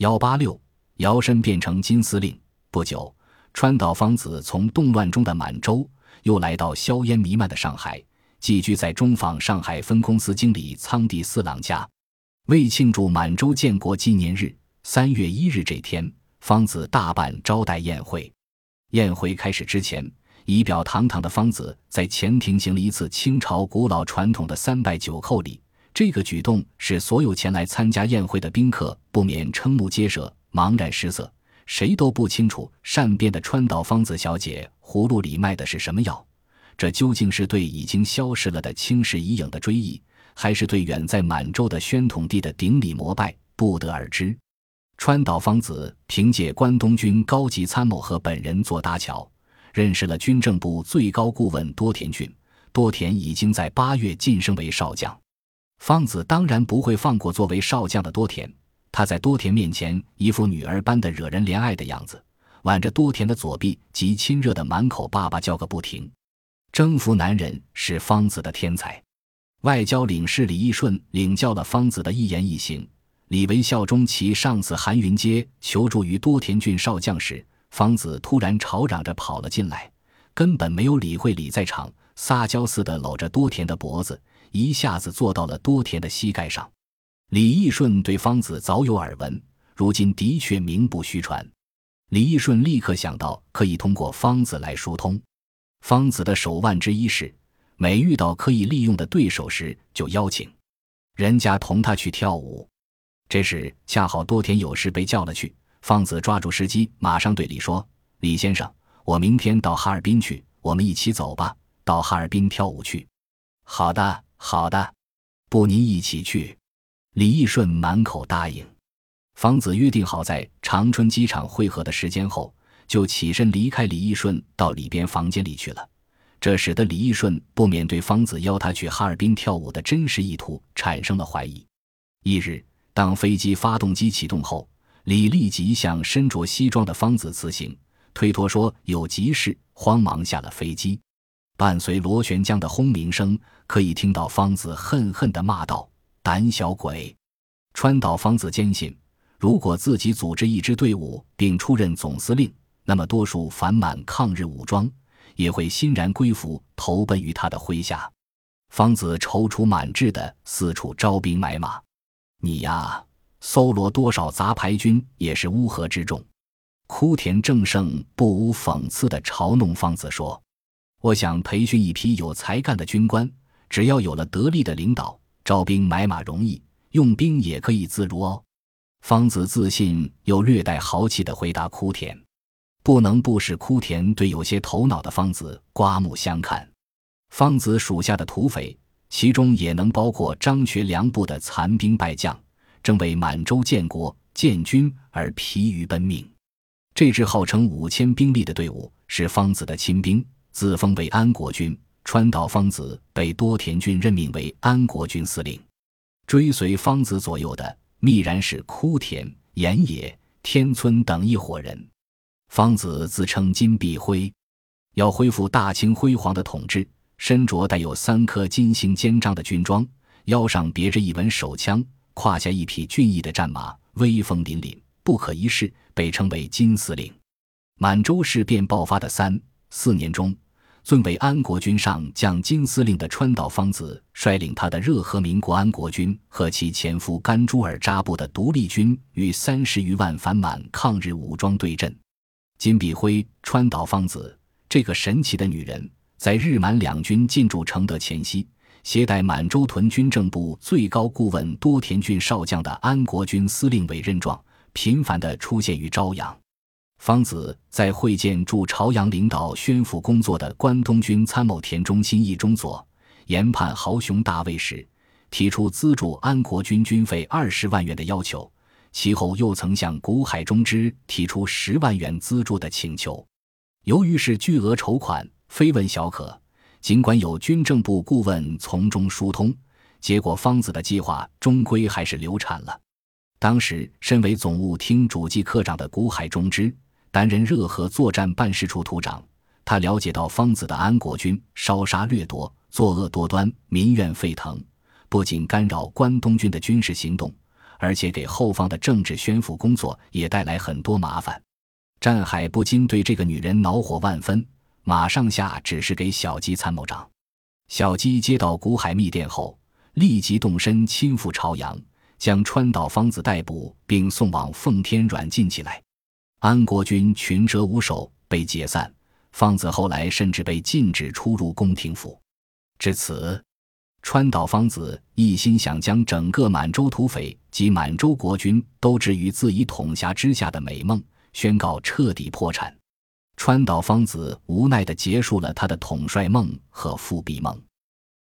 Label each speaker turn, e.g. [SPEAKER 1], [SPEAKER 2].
[SPEAKER 1] 幺八六，摇身变成金司令。不久，川岛芳子从动乱中的满洲又来到硝烟弥漫的上海，寄居在中纺上海分公司经理仓地四郎家。为庆祝满洲建国纪念日，三月一日这天，芳子大办招待宴会。宴会开始之前，仪表堂堂的芳子在前庭行了一次清朝古老传统的三拜九叩礼。这个举动使所有前来参加宴会的宾客不免瞠目结舌、茫然失色，谁都不清楚善变的川岛芳子小姐葫芦里卖的是什么药。这究竟是对已经消失了的青史遗影的追忆，还是对远在满洲的宣统帝的顶礼膜拜？不得而知。川岛芳子凭借关东军高级参谋和本人做搭桥，认识了军政部最高顾问多田骏。多田已经在八月晋升为少将，芳子当然不会放过作为少将的多田。他在多田面前一副女儿般的惹人怜爱的样子，挽着多田的左臂，极亲热的满口爸爸叫个不停。征服男人是芳子的天才。外交领事李义顺领教了芳子的一言一行。李维效忠其上司韩云阶求助于多田郡少将时，方子突然吵嚷着跑了进来，根本没有理会李在场，撒娇似的搂着多田的脖子，一下子坐到了多田的膝盖上。李义顺对方子早有耳闻，如今的确名不虚传。李义顺立刻想到可以通过方子来疏通。方子的手腕之一是，每遇到可以利用的对手时，就邀请人家同他去跳舞。这时恰好多田有事被叫了去，方子抓住时机，马上对李说：“李先生，我明天到哈尔滨去，我们一起走吧，到哈尔滨跳舞去。”“好的，好的，不，您一起去。”李义顺满口答应。方子约定好在长春机场会合的时间后，就起身离开李义顺，到里边房间里去了。这使得李义顺不免对方子邀他去哈尔滨跳舞的真实意图产生了怀疑。一日。当飞机发动机启动后，李立即向身着西装的方子辞行，推脱说有急事，慌忙下了飞机。伴随螺旋桨的轰鸣声，可以听到方子恨恨地骂道：“胆小鬼！”川岛芳子坚信，如果自己组织一支队伍并出任总司令，那么多数反满抗日武装也会欣然归服，投奔于他的麾下。方子踌躇满志地四处招兵买马。你呀，搜罗多少杂牌军也是乌合之众。枯田正胜不无讽刺地嘲弄方子说：“我想培训一批有才干的军官，只要有了得力的领导，招兵买马容易，用兵也可以自如哦。”方子自信又略带豪气地回答枯田，不能不使枯田对有些头脑的方子刮目相看。方子属下的土匪。其中也能包括张学良部的残兵败将，正为满洲建国建军而疲于奔命。这支号称五千兵力的队伍是方子的亲兵，自封为安国军。川岛芳子被多田骏任命为安国军司令。追随芳子左右的，密然是枯田、岩野、天村等一伙人。芳子自称金碧辉，要恢复大清辉煌的统治。身着带有三颗金星肩章的军装，腰上别着一文手枪，胯下一匹俊逸的战马，威风凛凛，不可一世，被称为金司令。满洲事变爆发的三四年中，尊为安国军上将金司令的川岛芳子，率领他的热河民国安国军和其前夫甘珠尔扎布的独立军，与三十余万反满抗日武装对阵。金碧辉、川岛芳子这个神奇的女人。在日满两军进驻承德前夕，携带满洲屯军政部最高顾问多田骏少将的安国军司令委任状，频繁地出现于朝阳。方子在会见驻朝阳领导宣抚工作的关东军参谋田中新一中佐研判豪雄大尉时，提出资助安国军军费二十万元的要求。其后又曾向谷海中之提出十万元资助的请求。由于是巨额筹款。非问小可，尽管有军政部顾问从中疏通，结果方子的计划终归还是流产了。当时身为总务厅主计科长的谷海中之担任热河作战办事处处长，他了解到方子的安国军烧杀掠夺、作恶多端、民怨沸腾，不仅干扰关东军的军事行动，而且给后方的政治宣抚工作也带来很多麻烦。战海不禁对这个女人恼火万分，马上下指示给小鸡参谋长。小鸡接到古海密电后，立即动身亲赴朝阳，将川岛芳子逮捕并送往奉天软禁起来。安国军群蛇无首，被解散。芳子后来甚至被禁止出入宫廷府。至此，川岛芳子一心想将整个满洲土匪及满洲国军都置于自己统辖之下的美梦，宣告彻底破产。川岛芳子无奈地结束了他的统帅梦和复辟梦。